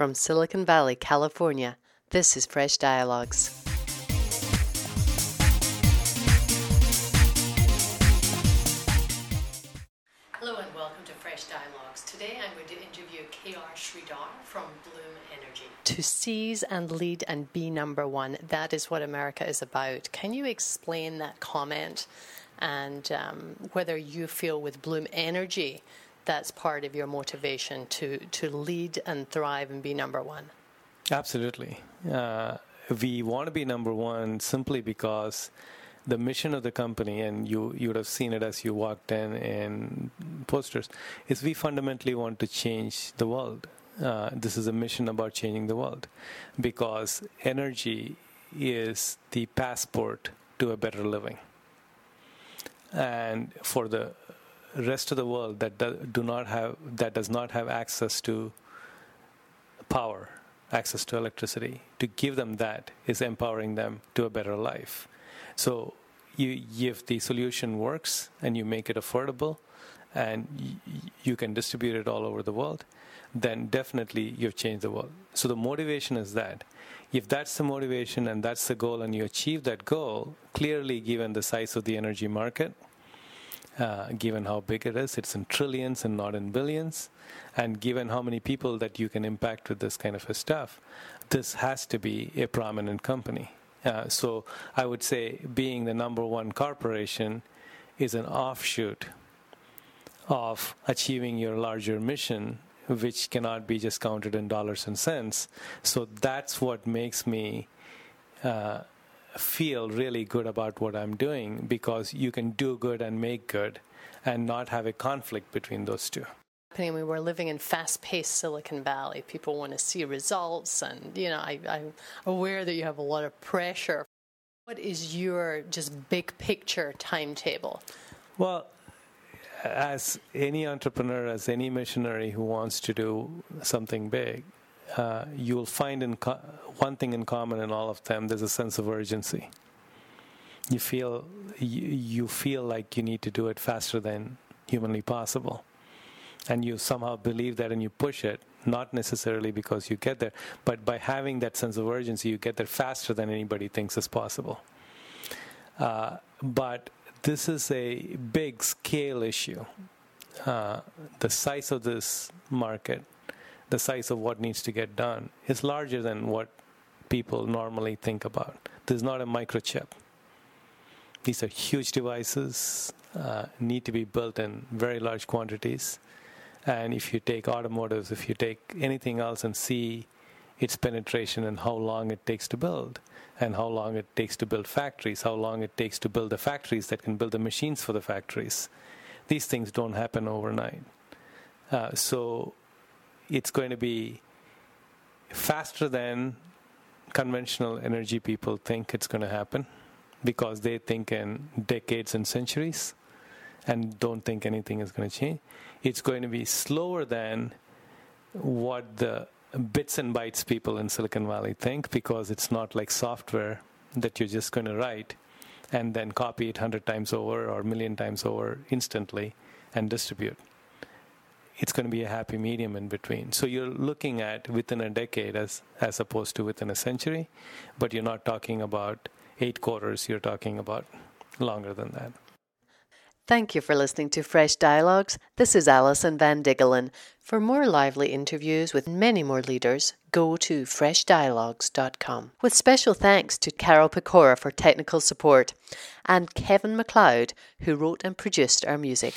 From Silicon Valley, California, this is Fresh Dialogues. Hello and welcome to Fresh Dialogues. Today I'm going to interview KR Sridhar from Bloom Energy. To seize and lead and be number one, that is what America is about. Can you explain that comment and um, whether you feel with Bloom Energy that's part of your motivation to, to lead and thrive and be number one? Absolutely. Uh, we want to be number one simply because the mission of the company, and you, you would have seen it as you walked in in posters, is we fundamentally want to change the world. Uh, this is a mission about changing the world because energy is the passport to a better living. And for the rest of the world that do, not have that does not have access to power, access to electricity, to give them that is empowering them to a better life. So, you, if the solution works and you make it affordable, and you can distribute it all over the world, then definitely you've changed the world. So the motivation is that. If that's the motivation and that's the goal, and you achieve that goal, clearly given the size of the energy market, uh, given how big it is, it's in trillions and not in billions, and given how many people that you can impact with this kind of a stuff, this has to be a prominent company. Uh, so I would say being the number one corporation is an offshoot of achieving your larger mission, which cannot be just counted in dollars and cents. So that's what makes me. Uh, feel really good about what I'm doing because you can do good and make good and not have a conflict between those two. I mean, we're living in fast-paced Silicon Valley. People want to see results, and you know, I, I'm aware that you have a lot of pressure. What is your just big picture timetable? Well, as any entrepreneur, as any missionary who wants to do something big, uh, you'll find in co- one thing in common in all of them there's a sense of urgency. You feel you, you feel like you need to do it faster than humanly possible. And you somehow believe that and you push it not necessarily because you get there but by having that sense of urgency you get there faster than anybody thinks is possible. Uh, but this is a big scale issue. Uh, the size of this market the size of what needs to get done is larger than what people normally think about. This is not a microchip. These are huge devices, uh, need to be built in very large quantities. And if you take automotives, if you take anything else and see its penetration and how long it takes to build, and how long it takes to build factories, how long it takes to build the factories that can build the machines for the factories, these things don't happen overnight. Uh, so it's going to be faster than conventional energy people think it's going to happen because they think in decades and centuries and don't think anything is going to change. It's going to be slower than what the bits and bytes people in Silicon Valley think because it's not like software that you're just going to write and then copy it 100 times over or a million times over instantly and distribute it's going to be a happy medium in between. So you're looking at within a decade as, as opposed to within a century, but you're not talking about eight quarters, you're talking about longer than that. Thank you for listening to Fresh Dialogues. This is Alison Van Diggelen. For more lively interviews with many more leaders, go to freshdialogues.com. With special thanks to Carol Pecora for technical support and Kevin MacLeod, who wrote and produced our music.